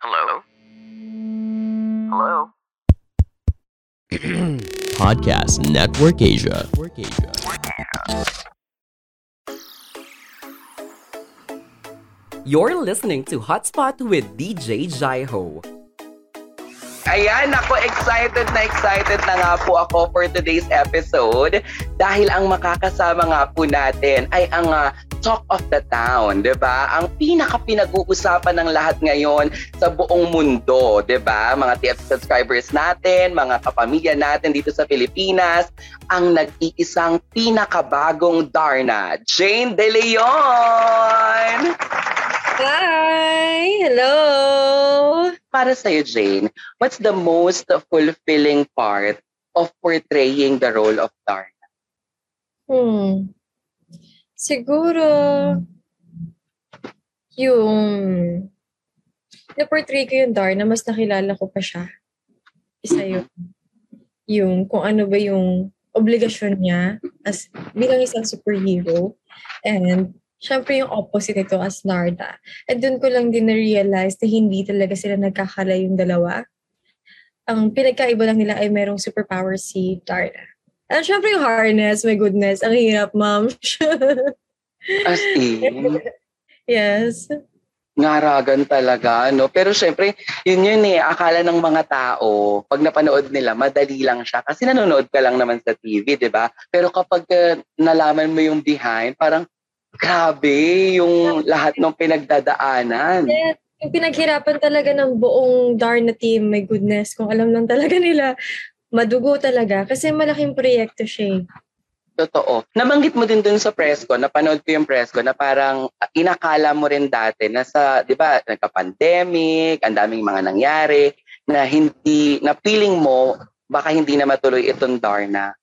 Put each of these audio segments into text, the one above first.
Hello? Hello? Podcast Network Asia. You're listening to Hotspot with DJ Jaiho. Ayan, ako excited na excited na nga po ako for today's episode dahil ang makakasama nga po natin ay ang uh, talk of the town, 'di ba? Ang pinaka pinag-uusapan ng lahat ngayon sa buong mundo, 'di ba? Mga TF subscribers natin, mga kapamilya natin dito sa Pilipinas, ang nag-iisang pinakabagong Darna, Jane De Leon. Hi! Hello! Para sa'yo, Jane, what's the most fulfilling part of portraying the role of Darna? Hmm. Siguro, yung na-portray ko yung Darna, mas nakilala ko pa siya. Isa yun. Yung kung ano ba yung obligasyon niya as bilang isang superhero. And syempre yung opposite nito as Narda. At doon ko lang din na-realize na hindi talaga sila nagkakala yung dalawa. Ang pinagkaiba lang nila ay merong superpower si Darda. At syempre yung harness, my goodness, ang hirap, ma'am. As in, yes. ngaragan talaga, no? Pero syempre, yun yun eh, akala ng mga tao, pag napanood nila, madali lang siya. Kasi nanonood ka lang naman sa TV, di ba? Pero kapag uh, nalaman mo yung behind, parang, grabe yung lahat ng pinagdadaanan. Yes. Yung pinaghirapan talaga ng buong Darna team, my goodness, kung alam lang talaga nila, madugo talaga. Kasi malaking proyekto siya eh. Totoo. Nabanggit mo din dun sa press ko, napanood ko yung press ko, na parang uh, inakala mo rin dati na sa, di ba, nagka-pandemic, ang daming mga nangyari, na hindi, na feeling mo, baka hindi na matuloy itong Darna.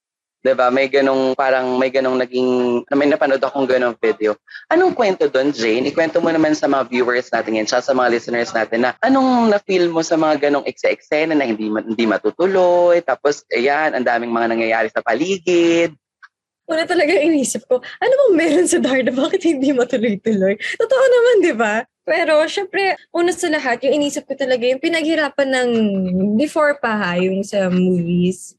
Di ba? May ganong, parang may ganong naging, may napanood akong ganong video. Anong kwento doon, Jane? Ikwento mo naman sa mga viewers natin yan, sa mga listeners natin na anong na-feel mo sa mga ganong ekse-eksena na hindi, hindi matutuloy, tapos, ayan, ang daming mga nangyayari sa paligid. Una talaga inisip ko, ano bang meron sa Darna? Bakit hindi matuloy-tuloy? Totoo naman, di ba? Pero, syempre, una sa lahat, yung inisip ko talaga, yung pinaghirapan ng before pa ha, yung sa movies,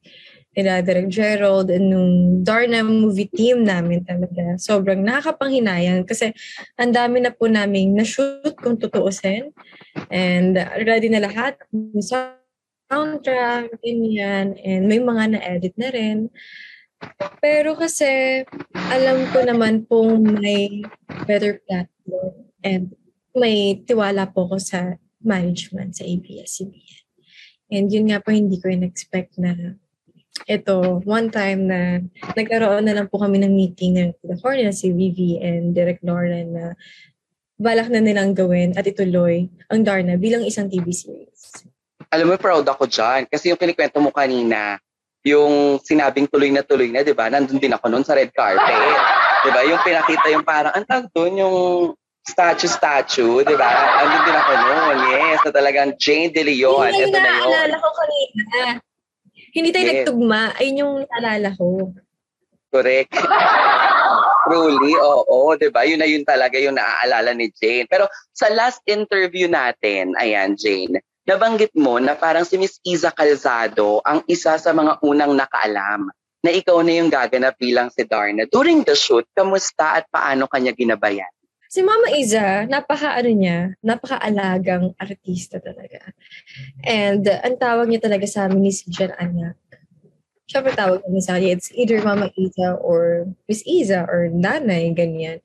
nila Direk Gerald, and nung Darna movie team namin talaga, sobrang nakakapanghinayang kasi ang dami na po namin na-shoot kung tutuusin. And ready na lahat. Soundtrack, ganyan, and may mga na-edit na rin. Pero kasi alam ko naman pong may better platform and may tiwala po ko sa management sa ABS-CBN. And yun nga po hindi ko in-expect na ito, one time na nagkaroon na lang po kami ng meeting ng California na si Vivi and Direk Lauren na balak na nilang gawin at ituloy ang Darna bilang isang TV series. Alam mo, proud ako dyan. Kasi yung kinikwento mo kanina, yung sinabing tuloy na tuloy na, di ba? Nandun din ako noon sa red carpet. di ba? Yung pinakita yung parang, ang tawag doon, yung statue-statue, di ba? Nandun din ako noon, yes, na talagang Jane De Leon. Yun Ito yung na yun. naalala ko kanina. Hindi tayo Yes. nagtugma. Ayun yung naalala ko. Correct. Truly, oo, 'di ba? Yun na yun talaga yung naaalala ni Jane. Pero sa last interview natin, ayan Jane, nabanggit mo na parang si Miss Iza Calzado ang isa sa mga unang nakaalam na ikaw na yung gaganap bilang si Darna. During the shoot, kamusta at paano kanya ginabayan? Si Mama Iza, napaka ano niya, napaka-alagang artista talaga. And uh, ang tawag niya talaga sa amin ni si Jan Anak. Siyempre tawag niya sa kanya, it's either Mama Iza or Miss Iza or Nanay, ganyan.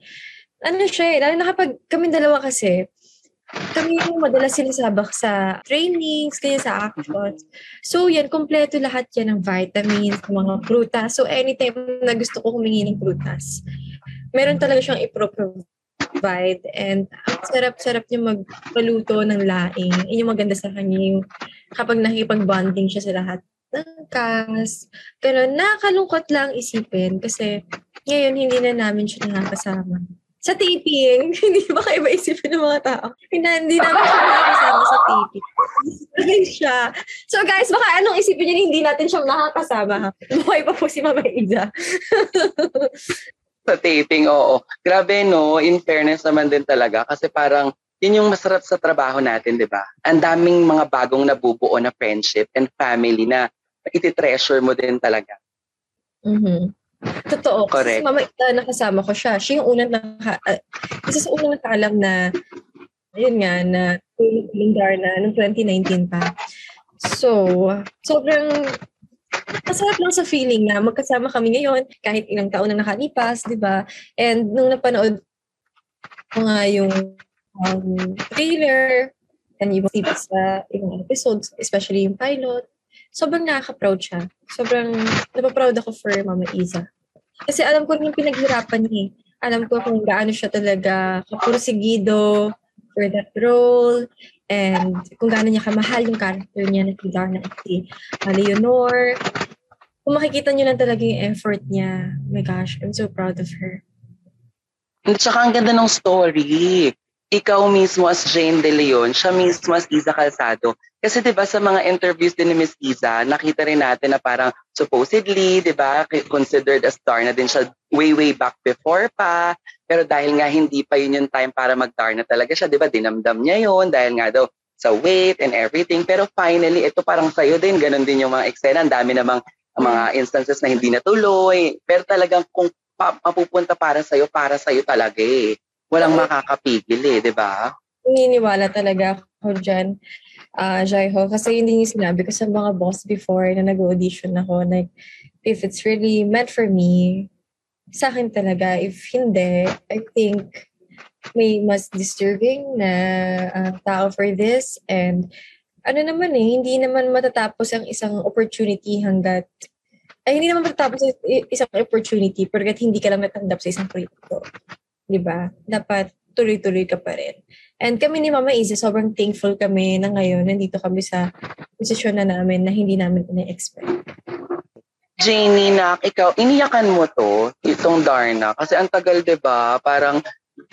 Ano siya eh, lalo na kapag kami dalawa kasi, kami yung madalas sinasabak sa trainings, kaya sa actions. So yan, kompleto lahat yan ng vitamins, mga prutas. So anytime na gusto ko humingi ng prutas, meron talaga siyang ipro-provide. And ang sarap-sarap niya magpaluto ng laing. Yun yung maganda sa kanya yung kapag nakipag-bonding siya sa lahat ng cast. Ganun, nakakalungkot lang isipin kasi ngayon hindi na namin siya nakakasama. Sa taping, hindi ba kayo ba isipin ng mga tao? Hindi, hindi namin siya nakakasama sa taping. Siya. So guys, baka anong isipin niyo hindi natin siya nakakasama ha? Buhay pa po si Mama Iza. Sa taping, oo. Grabe no, in fairness naman din talaga kasi parang yun yung masarap sa trabaho natin, di ba? Ang daming mga bagong nabubuo na friendship and family na iti-treasure mo din talaga. Mhm. Totoo. Correct. Kasi mama, uh, nakasama ko siya. Siya yung unang naka, uh, isa sa unang nakaalam na, ayun nga, na tulong Darna noong 2019 pa. So, sobrang masarap lang sa feeling na magkasama kami ngayon kahit ilang taon na nakalipas, di ba? And nung napanood ko nga yung um, trailer and yung sa ibang episodes, especially yung pilot, sobrang nakaka-proud siya. Sobrang napaproud ako for Mama Isa. Kasi alam ko rin yung pinaghirapan niya. eh. Alam ko kung gaano siya talaga kapursigido for that role and kung gaano niya kamahal yung character niya na si Darna at si Leonor. Kung makikita niyo lang talaga yung effort niya. Oh my gosh, I'm so proud of her. At saka ang ganda ng story. Ikaw mismo as Jane De Leon, siya mismo as Isa Calzado. Kasi 'di ba sa mga interviews din ni Miss Isa, nakita rin natin na parang supposedly, 'di ba, considered a star na din siya way way back before pa. Pero dahil nga hindi pa yun yung time para mag-star na talaga siya, 'di ba? Dinamdam niya yun dahil nga daw sa weight and everything. Pero finally, ito parang sa'yo din, ganun din yung mga eksena. Ang dami namang mga instances na hindi natuloy. Pero talagang kung pa- mapupunta para sa'yo, para sa'yo talaga eh. Walang makakapigil eh, di ba? Naniniwala talaga ako dyan, uh, Jaiho. Kasi hindi yung sinabi ko sa mga boss before na nag-audition ako. Like, if it's really meant for me, sa akin talaga. If hindi, I think may mas deserving na uh, tao for this. And ano naman eh, hindi naman matatapos ang isang opportunity hanggat ay hindi naman matatapos ang isang opportunity pagkat hindi ka lang natanggap sa isang proyekto. Di ba? Dapat tuloy-tuloy ka pa rin. And kami ni Mama Izzy, sobrang thankful kami na ngayon nandito kami sa posisyon na namin na hindi namin na-expect. Janie, nak, ikaw, iniyakan mo to, itong Darna, kasi ang tagal, di ba? Parang,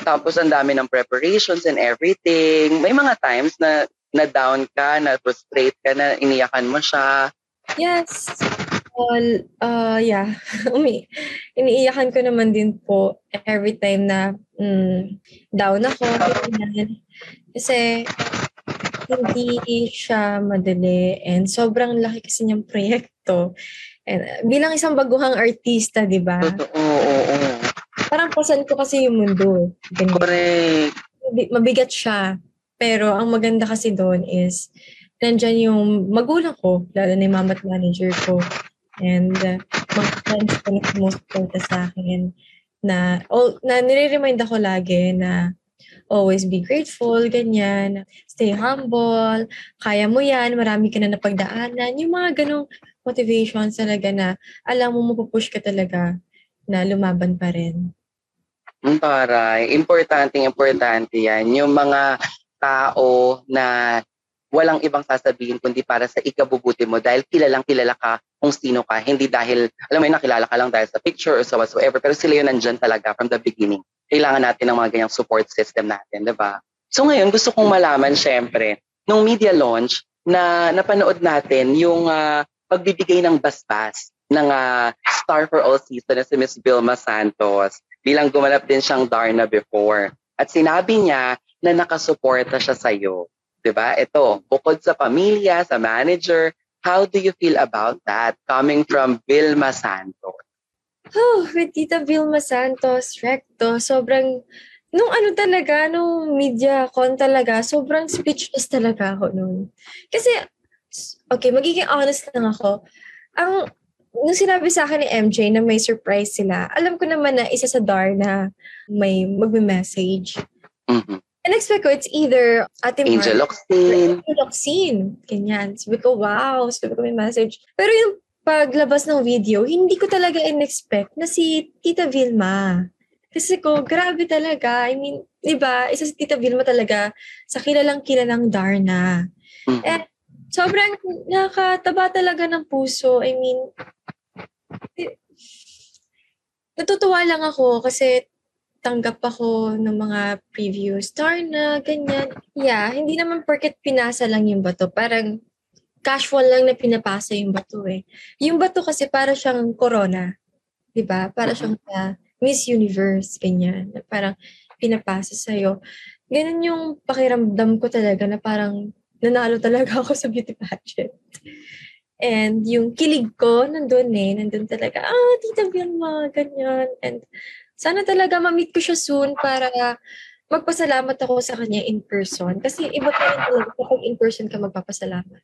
tapos ang dami ng preparations and everything. May mga times na na-down ka, na-frustrate ka, na iniyakan mo siya. Yes. Well, uh, yeah. Umi, iniiyakan ko naman din po every time na mm, down ako. Kasi hindi siya madali and sobrang laki kasi niyang proyekto. And uh, bilang isang baguhang artista, di ba? Totoo, oo, oo. Parang pasan ko kasi yung mundo. Ganyan. Correct. Mabi- Mabigat siya. Pero ang maganda kasi doon is nandyan yung magulang ko, lalo na yung mama at manager ko. And uh, mga friends ko na sumusuporta sa akin na, oh, na nire-remind ako lagi na always be grateful, ganyan. Stay humble, kaya mo yan, marami ka na napagdaanan. Yung mga ganong motivations talaga na alam mo mapupush ka talaga na lumaban pa rin. Mm, Paray, importante, importante yan. Yung mga tao na walang ibang sasabihin kundi para sa ikabubuti mo dahil kilalang kilala ka kung sino ka. Hindi dahil, alam mo yun, nakilala ka lang dahil sa picture or sa whatsoever, pero sila yun nandyan talaga from the beginning. Kailangan natin ng mga ganyang support system natin, di ba? So ngayon, gusto kong malaman, syempre, nung media launch, na napanood natin yung uh, pagbibigay ng basbas ng uh, Star for All Season na si Miss Vilma Santos bilang gumanap din siyang Darna before. At sinabi niya na nakasuporta siya sa'yo. 'Di ba? Ito, bukod sa pamilya, sa manager, how do you feel about that coming from Vilma Santos? Oh, with Tita Vilma Santos, recto, sobrang, nung ano talaga, nung media con talaga, sobrang speechless talaga ako noon. Kasi, okay, magiging honest lang ako. Ang, nung sinabi sa akin ni MJ na may surprise sila, alam ko naman na isa sa DAR na may magme-message. Mhm. And expect ko, it's either Ate Mar- Angel Oxin. Angel Oxin. Ganyan. Sabi ko, wow. Sabi ko, may message. Pero yung paglabas ng video, hindi ko talaga in-expect na si Tita Vilma. Kasi ko, grabe talaga. I mean, di ba, isa si Tita Vilma talaga sa kilalang kilalang Darna. Mhm. And sobrang nakataba talaga ng puso. I mean, eh, natutuwa lang ako kasi tanggap ako ng mga preview star na ganyan. Yeah, hindi naman porket pinasa lang yung bato. Parang casual lang na pinapasa yung bato eh. Yung bato kasi para siyang corona. 'di ba? Para siyang sa Miss Universe, ganyan. Na Parang pinapasa sa'yo. ganun yung pakiramdam ko talaga na parang nanalo talaga ako sa beauty pageant. And yung kilig ko, nandun eh. Nandun talaga, ah, Tita Vilma, ganyan. And sana talaga ma-meet ko siya soon para magpasalamat ako sa kanya in person. Kasi iba pa rin talaga kapag in person ka magpapasalamat.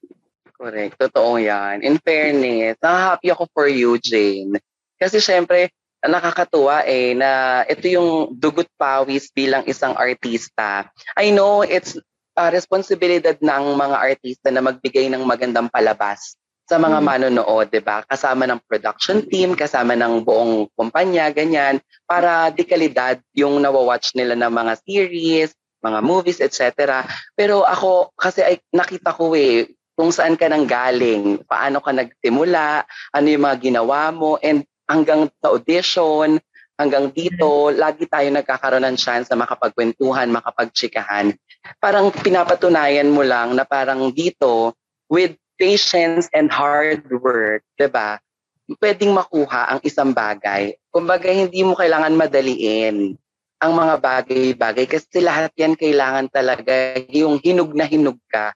Correct. Totoo yan. In fairness, happy ako for you, Jane. Kasi syempre, nakakatuwa eh na ito yung dugot pawis bilang isang artista. I know it's a responsibilidad ng mga artista na magbigay ng magandang palabas sa mga Mm. manonood, 'di ba? Kasama ng production team, kasama ng buong kumpanya, ganyan, para di kalidad yung nawa-watch nila ng mga series, mga movies, etc. Pero ako kasi ay nakita ko eh kung saan ka nang galing, paano ka nagsimula, ano yung mga ginawa mo and hanggang sa audition, hanggang dito, lagi tayo nagkakaroon ng chance na makapagkwentuhan, makapagtsikahan. Parang pinapatunayan mo lang na parang dito, with patience and hard work, 'di ba? Pwedeng makuha ang isang bagay. Kumbaga hindi mo kailangan madaliin ang mga bagay-bagay kasi lahat 'yan kailangan talaga yung hinug na hinug ka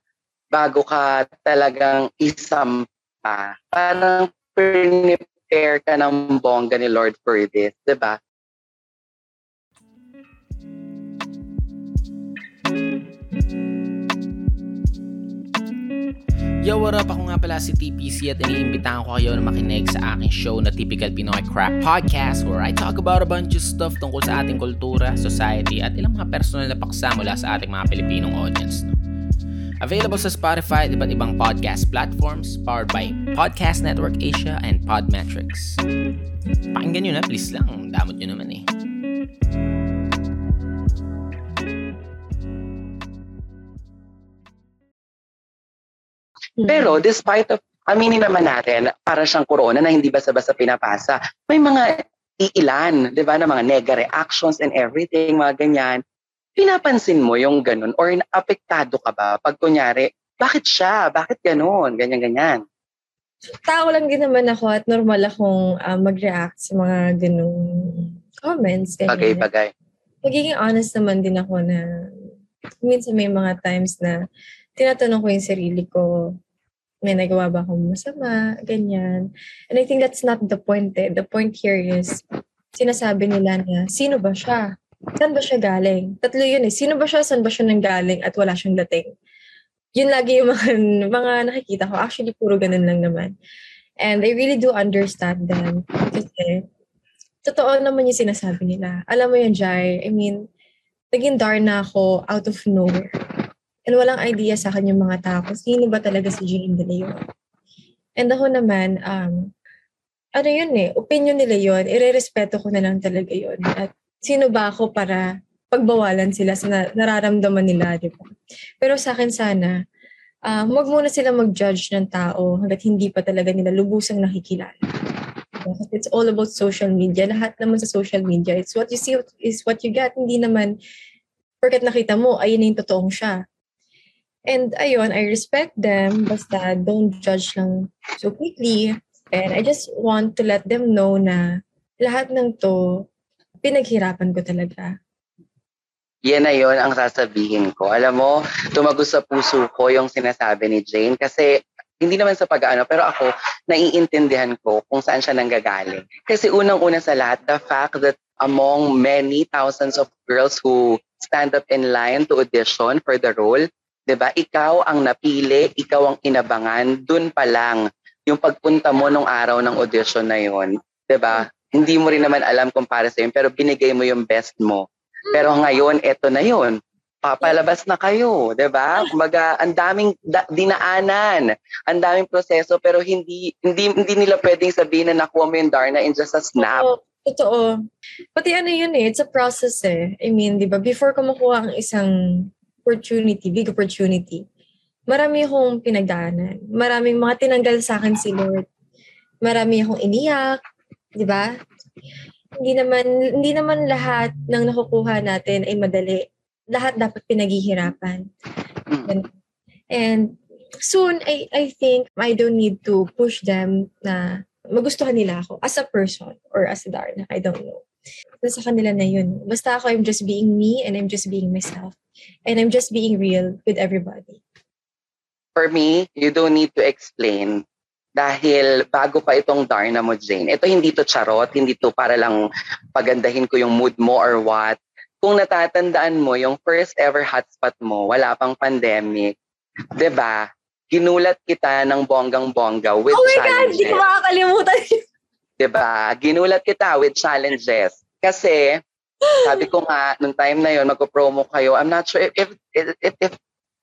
bago ka talagang isampa. Parang prepare ka ng bongga ni Lord for this, 'di ba? Yo, what up? Ako nga pala si TPC at iniimbitahan ko kayo na makinig sa aking show na Typical Pinoy Crap Podcast where I talk about a bunch of stuff tungkol sa ating kultura, society at ilang mga personal na paksa mula sa ating mga Pilipinong audience. No? Available sa Spotify at iba't ibang podcast platforms powered by Podcast Network Asia and Podmetrics. Pakinggan nyo na, please lang. Damot nyo naman eh. Hmm. Pero despite of, aminin naman natin, para siyang corona na hindi basta-basta pinapasa, may mga iilan, di ba, na mga nega reactions and everything, mga ganyan. Pinapansin mo yung ganun or apektado ka ba pag kunyari, bakit siya? Bakit ganun? Ganyan-ganyan. Tao lang din naman ako at normal akong ah, mag-react sa mga ganung comments. ganyan. Bagay-bagay. Magiging honest naman din ako na minsan may mga times na tinatanong ko yung sarili ko, may nagawa ba akong masama, ganyan. And I think that's not the point eh. The point here is, sinasabi nila na, sino ba siya? Saan ba siya galing? Tatlo yun eh. Sino ba siya? Saan ba siya nanggaling? At wala siyang dating. Yun lagi yung mga, mga nakikita ko. Actually, puro ganun lang naman. And I really do understand them. Kasi, totoo naman yung sinasabi nila. Alam mo yun, Jai. I mean, naging Darna ako out of nowhere. And walang idea sa akin yung mga tao kung sino ba talaga si Jane De Leon. And ako naman, um, ano yun eh, opinion nila yun, irerespeto ko na lang talaga yun. At sino ba ako para pagbawalan sila sa na- nararamdaman nila, di ba? Pero sa akin sana, um, huwag muna sila mag-judge ng tao hanggat hindi pa talaga nila lubusang nakikilala. Kasi it's all about social media. Lahat naman sa social media, it's what you see is what you get. Hindi naman, porket nakita mo, ayun na yung totoong siya. And ayun, I respect them, basta don't judge lang so quickly. And I just want to let them know na lahat ng to, pinaghirapan ko talaga. Yan na yon ang sasabihin ko. Alam mo, tumagos sa puso ko yung sinasabi ni Jane kasi hindi naman sa pag-ano, pero ako, naiintindihan ko kung saan siya nanggagaling. Kasi unang-una sa lahat, the fact that among many thousands of girls who stand up in line to audition for the role, 'di ba? Ikaw ang napili, ikaw ang inabangan, dun pa lang yung pagpunta mo nung araw ng audition na yon, 'di ba? Hindi mo rin naman alam kung para sa pero binigay mo yung best mo. Pero ngayon, eto na yon. Papalabas na kayo, 'di ba? Kumbaga, ang daming da- dinaanan, ang daming proseso pero hindi hindi hindi nila pwedeng sabihin na nakuha mo yung Darna in just a snap. Oo, totoo. Pati ano yun eh, it's a process eh. I mean, di ba, before ko makuha ang isang opportunity, big opportunity, marami akong pinagdaanan. Maraming mga tinanggal sa akin si Lord. Marami akong iniyak, di ba? Hindi naman, hindi naman lahat ng nakukuha natin ay madali. Lahat dapat pinaghihirapan. Mm. And soon, I, I think I don't need to push them na magustuhan nila ako as a person or as a Darna. I don't know. Nasa kanila na yun. Basta ako, I'm just being me and I'm just being myself. And I'm just being real with everybody. For me, you don't need to explain dahil bago pa itong Darna mo, Jane. Ito hindi to charot, hindi to para lang pagandahin ko yung mood mo or what. Kung natatandaan mo, yung first ever hotspot mo, wala pang pandemic, 'di ba? Ginulat kita ng bonggang-bongga with Oh my God! challenges. Hindi ko makakalimutan. 'Di ba? Ginulat kita with challenges. Kasi sabi ko nga nung time na 'yon magpo-promo kayo. I'm not sure if if if, if,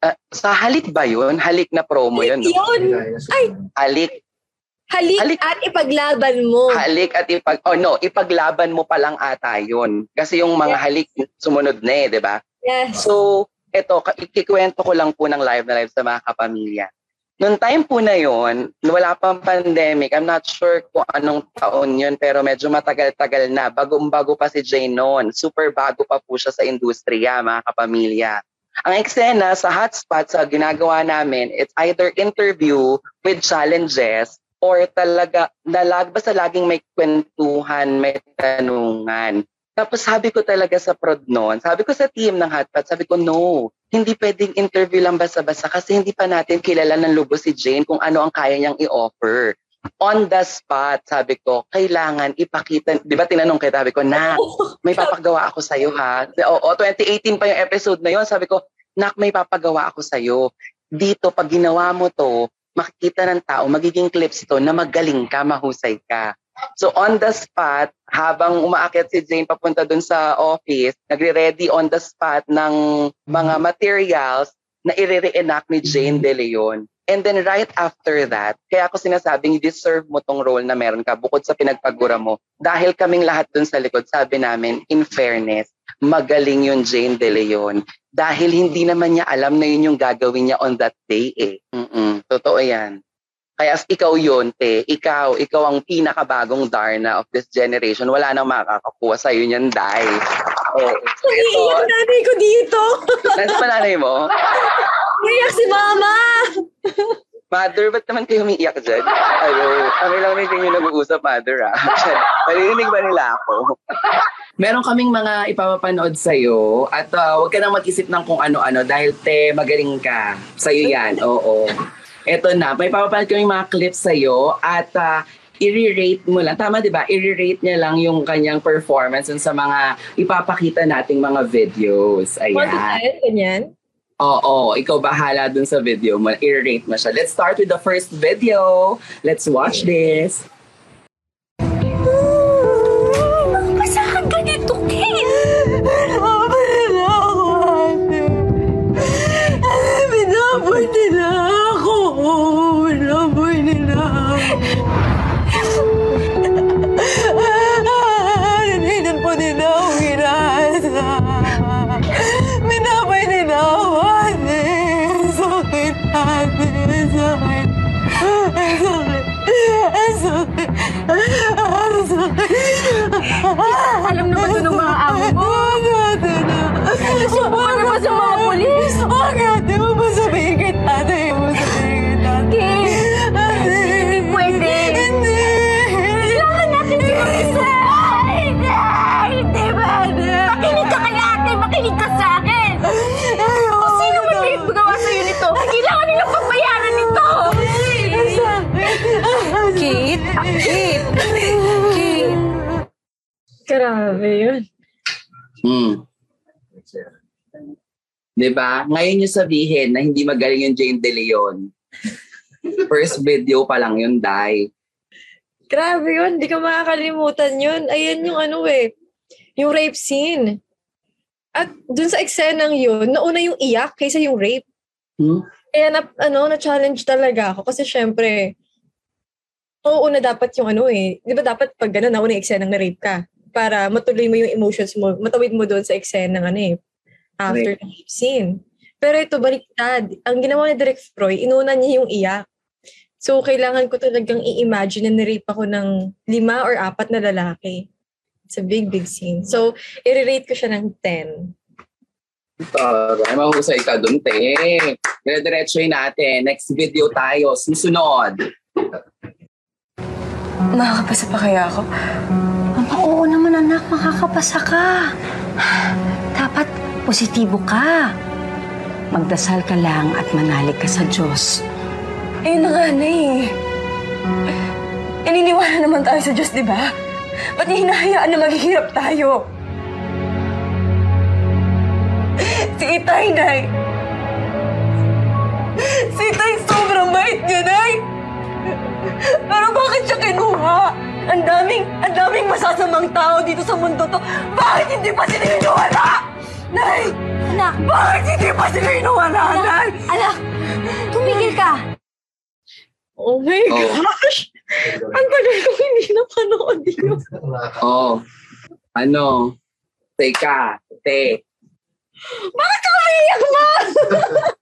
uh, sa halik ba 'yun? Halik na promo 'yun. No? Yun! Ay, Halik, halik, Halik. at ipaglaban mo. halik at ipag oh no, ipaglaban mo pa lang ata 'yun. Kasi yung mga Yes. halik sumunod na eh, 'di ba? Yes. So, eto, ikikwento ko lang po ng live na live sa mga kapamilya. Noong time po na yon, wala pang pandemic, I'm not sure kung anong taon yun, pero medyo matagal-tagal na. Bagong-bago pa si Jane noon. Super bago pa po siya sa industriya, mga kapamilya. Ang eksena sa hotspot sa ginagawa namin, it's either interview with challenges or talaga, nalag, basta laging may kwentuhan, may tanungan. Tapos sabi ko talaga sa prod noon, sabi ko sa team ng Hotpot, sabi ko, no, hindi pwedeng interview lang basta-basta kasi hindi pa natin kilala ng lubos si Jane kung ano ang kaya niyang i-offer. On the spot, sabi ko, kailangan ipakita, di ba tinanong kita, sabi ko, na, may papagawa ako sa'yo ha. Oo, 2018 pa yung episode na yon sabi ko, nak, may papagawa ako sa'yo. Dito, pag ginawa mo to, makikita ng tao, magiging clips to na magaling ka, mahusay ka. So on the spot, habang umaakyat si Jane papunta dun sa office, nagre-ready on the spot ng mga materials na i-reenact ni Jane De Leon. And then right after that, kaya ako sinasabing deserve mo tong role na meron ka bukod sa pinagpagura mo. Dahil kaming lahat dun sa likod, sabi namin, in fairness, magaling yung Jane De Leon. Dahil hindi naman niya alam na yun yung gagawin niya on that day eh. Mm-mm, totoo yan. Kaya as ikaw yun, te, ikaw, ikaw ang pinakabagong Darna of this generation. Wala nang makakakuha sa'yo niyan, Dai. Oh, Naiiyak nanay ko dito. Nasa pananay mo? Naiiyak si mama. Mother, ba't naman kayo umiiyak dyan? Ano, kami lang rin yung nag-uusap, Mother, ah. Parinig ba nila ako? Meron kaming mga ipapapanood sa'yo at uh, huwag ka nang mag-isip ng kung ano-ano dahil te, magaling ka. Sa'yo yan, oo. Eto na, may papapanood kaming mga clips sa'yo at uh, i-rate mo lang. Tama, di ba? I-rate niya lang yung kanyang performance sa mga ipapakita nating mga videos. Ayan. ten, ganyan. Oo, ikaw bahala dun sa video mo. I-rate mo siya. Let's start with the first video. Let's watch this. Kailangan nilang pagbayaran sakit. Kate, Kate, Kate. Grabe yun. Hmm. Diba? Ngayon yung sabihin na hindi magaling yung Jane De Leon. First video pa lang yun, Dai. Grabe yun. Hindi ka makakalimutan yun. Ayan yung ano eh. Yung rape scene. At dun sa eksenang yun, nauna yung iyak kaysa yung rape. Hmm? Kaya na, ano, na-challenge talaga ako. Kasi syempre, oo na dapat yung ano eh. Di ba dapat pag gano'n, nauna yung eksenang na-rape ka. Para matuloy mo yung emotions mo, matawid mo doon sa eksenang ano eh. After the rape scene. Pero ito, baliktad. Ang ginawa ni Direk Froy, inuna niya yung iyak. So, kailangan ko talagang i-imagine na nirape ako ng lima or apat na lalaki. It's a big, big scene. So, i-rate ko siya ng 10. Taray, mahusay ka dun, te. Dire-diretsoy natin. Next video tayo. Susunod. Makakapasa pa kaya ako? Ang Oo naman anak, makakapasa ka. Dapat positibo ka. Magdasal ka lang at manalig ka sa Diyos. Ayun na nga na eh. Naniniwala naman tayo sa Diyos, di ba? Ba't hinahayaan na maghihirap tayo? Si Itay, Nay. Si Itay, sobrang bait niya, Nay. Pero bakit siya kinuha? Ang daming, ang daming masasamang tao dito sa mundo to. Bakit hindi pa sila inuwala? Nay! Anak, Bakit hindi pa sila inuwala, Nay? anak, tumigil ka. Oh my Oh. gosh! Ang tagal kong hindi napanood yun. Oh. Ano? Teka. Te. Bakit ka umiiyak mo?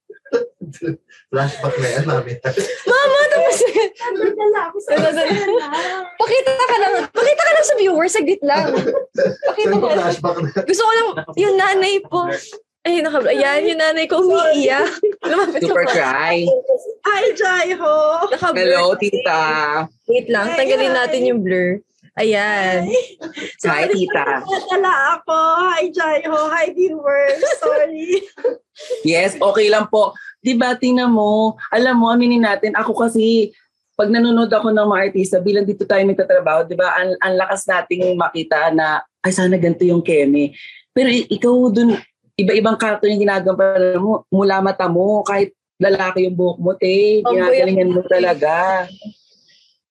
Flashback na yan namin. Mama, tapos Pakita ka lang. Pakita ka lang sa viewers. Saglit lang. Pakita ka ko lang. flashback na? Gusto ko lang, yung nanay po. Ay, naka, ayan, yung nanay ko umiiyak. Lumapit Super cry. Hi, Jaiho! Hello, tita. Wait lang, tanggalin natin yung blur. Ayan. Hi, tita. Nadala ako. Hi, Jaiho. Hi, viewers. Sorry. Yes, okay lang po. Di ba, tingnan mo, alam mo, aminin natin, ako kasi, pag nanonood ako ng mga artista, bilang dito tayo nagtatrabaho, di ba, ang, ang lakas nating makita na, ay, sana ganito yung keme. Pero ikaw dun, iba-ibang karakter yung ginagampanan mo, mula mata mo, kahit lalaki yung buhok mo, te, ginagalingan mo talaga.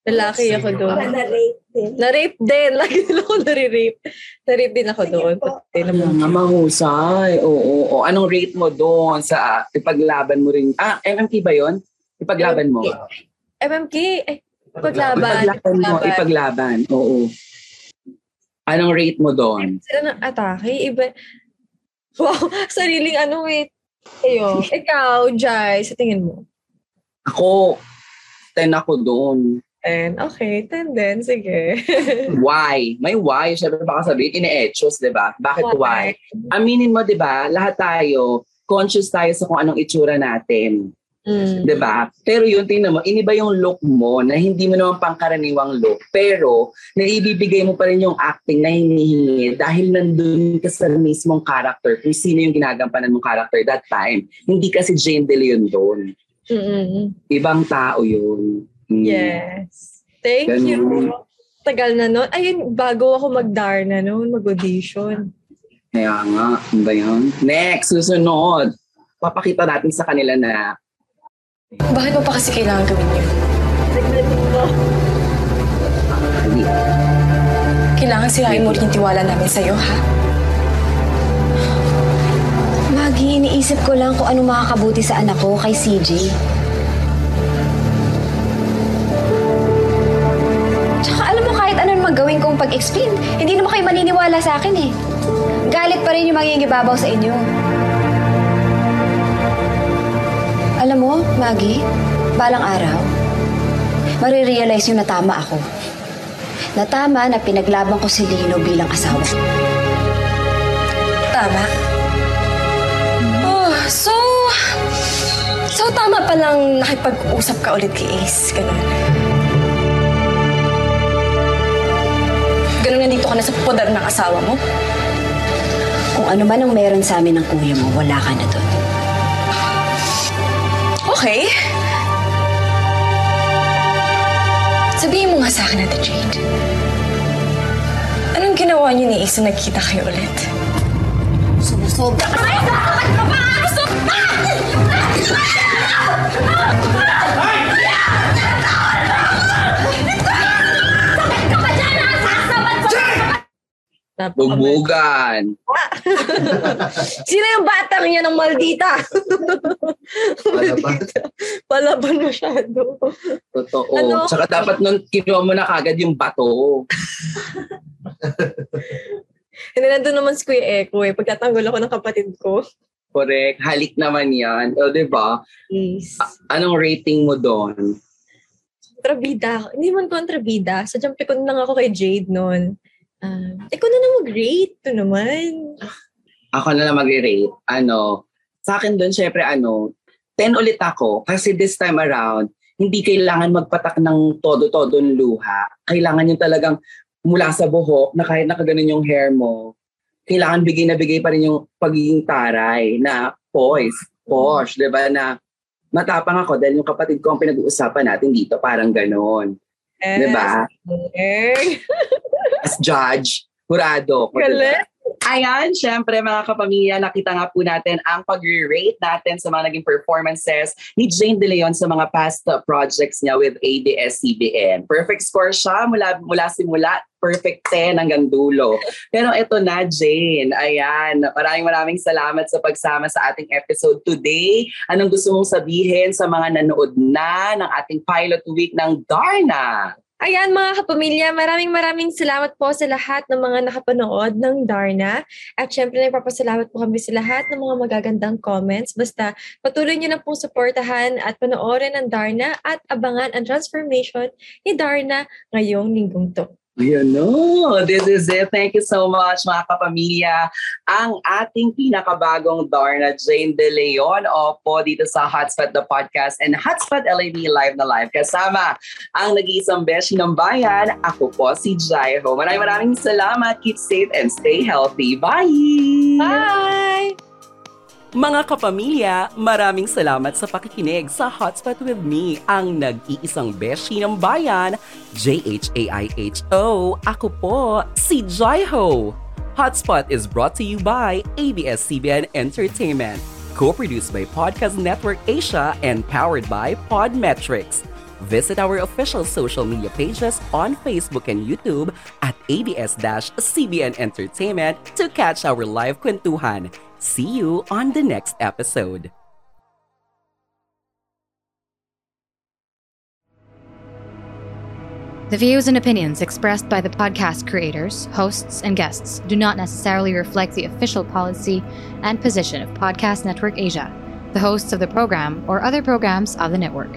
Lalaki ako doon. Na-rape din. Na-rape din. Lagi din ako nare-rape. Na-rape din ako doon. Nga, mahusay. Oo, oo. Anong rate mo doon sa ipaglaban mo rin? Ah, MMK ba yon? Ipaglaban mo? MMK, ay, paglaban. Ipaglaban mo, ipaglaban. Oo. Anong rate mo doon? Sila ng atake, iba. Wow, sariling ano, wait. Ayo. Ikaw, Jai, sa tingin mo? Ako, 10 ako doon. Ten. Okay, ten din. Sige. Why? May why. Siyempre baka sabihin, ine-etchos, di ba? Bakit why? Aminin mo, di ba? Lahat tayo, conscious tayo sa kung anong itsura natin. Mm. 'di ba? Pero yun tingnan mo, iniba yung look mo na hindi mo naman pangkaraniwang look, pero naibibigay mo pa rin yung acting na hinihingi dahil nandun ka sa mismong character, kung sino yung ginagampanan mong character that time. Hindi kasi Jane De Leon doon. Mm-mm. Ibang tao yun. Mm. Yes. Thank you. Ganun. Tagal na noon. Ayun, bago ako mag-Darna noon, mag-audition. Kaya nga, ano ba yun? Next, susunod. Papakita natin sa kanila na Bakit mo pa kasi kailangan gawin yun? hindi. Kailangan sirain mo rin yung tiwala namin sa'yo, ha? Maggie, iniisip ko lang kung ano makakabuti sa anak ko kay CJ. Anong magawin kong pag-explain, hindi naman kayo maniniwala sa akin eh. Galit pa rin yung magiging ibabaw sa inyo. Alam mo, Maggie, balang araw, marirealize nyo na tama ako. Na tama na pinaglaban ko si Lino bilang asawa. Tama. Oh, so... So, tama palang nakipag-usap ka ulit kay Ace. Ganun. Nandito ka na sa poder ng asawa mo? Kung ano man ang meron sa amin ng kuya mo, wala ka na doon. Okay. Sabihin mo nga sa akin, Ate Jade. Anong ginawa niyo ni Ace na nagkita kayo ulit? Sumusobra ka. Napaka- Bubugan. Sino yung batang niya ng maldita? Palaban. Palaban masyado. Totoo. Ano? Tsaka dapat nun, kinuha mo na kagad yung bato. Hindi nandun naman si Kuya Eko eh. Pagtatanggol ako ng kapatid ko. Correct. Halik naman yan. O, di ba? Please. Anong rating mo doon? kontrabida. Hindi man kontrabida. Sa jump ko lang ako kay Jade noon. Ah, ikaw na na mag-rate. Ito naman. Ako na lang mag-rate. Ano, sa akin doon, syempre, ano, 10 ulit ako. Kasi this time around, hindi kailangan magpatak ng todo-todo ng luha. Kailangan yung talagang mula sa buhok na kahit nakaganon yung hair mo, kailangan bigay na bigay pa rin yung pagiging taray na poise, posh, di ba? Na matapang ako dahil yung kapatid ko ang pinag-uusapan natin dito, parang ganon. Di ba? As judge, Galing. diba? Ayan, syempre mga kapamilya, nakita nga po natin ang pag-rate natin sa mga naging performances ni Jane De Leon sa mga past projects niya with ABS-CBN. Perfect score siya mula, mula simula, perfect 10 hanggang dulo. Pero ito na, Jane. Ayan, maraming maraming salamat sa pagsama sa ating episode today. Anong gusto mong sabihin sa mga nanood na ng ating pilot week ng Darna? Ayan mga kapamilya, maraming maraming salamat po sa lahat ng mga nakapanood ng Darna. At syempre nagpapasalamat po kami sa lahat ng mga magagandang comments. Basta patuloy niyo na pong suportahan at panoorin ang Darna at abangan ang transformation ni Darna ngayong linggong to. Ayan no, this is it. Thank you so much mga kapamilya. Ang ating pinakabagong Darna Jane De Leon opo dito sa Hotspot the Podcast and Hotspot LAB Live na Live. Kasama ang nag-iisang beshi ng bayan. Ako po si Jaiho. Maraming maraming salamat. Keep safe and stay healthy. Bye! Bye! Mga kapamilya, maraming salamat sa pakikinig sa Hotspot with me, ang nag-iisang beshi ng bayan, J-H-A-I-H-O. Ako po, si Jaiho. Hotspot is brought to you by ABS-CBN Entertainment, co-produced by Podcast Network Asia and powered by Podmetrics. Visit our official social media pages on Facebook and YouTube at ABS-CBN Entertainment to catch our live kwentuhan. See you on the next episode. The views and opinions expressed by the podcast creators, hosts, and guests do not necessarily reflect the official policy and position of Podcast Network Asia, the hosts of the program, or other programs of the network.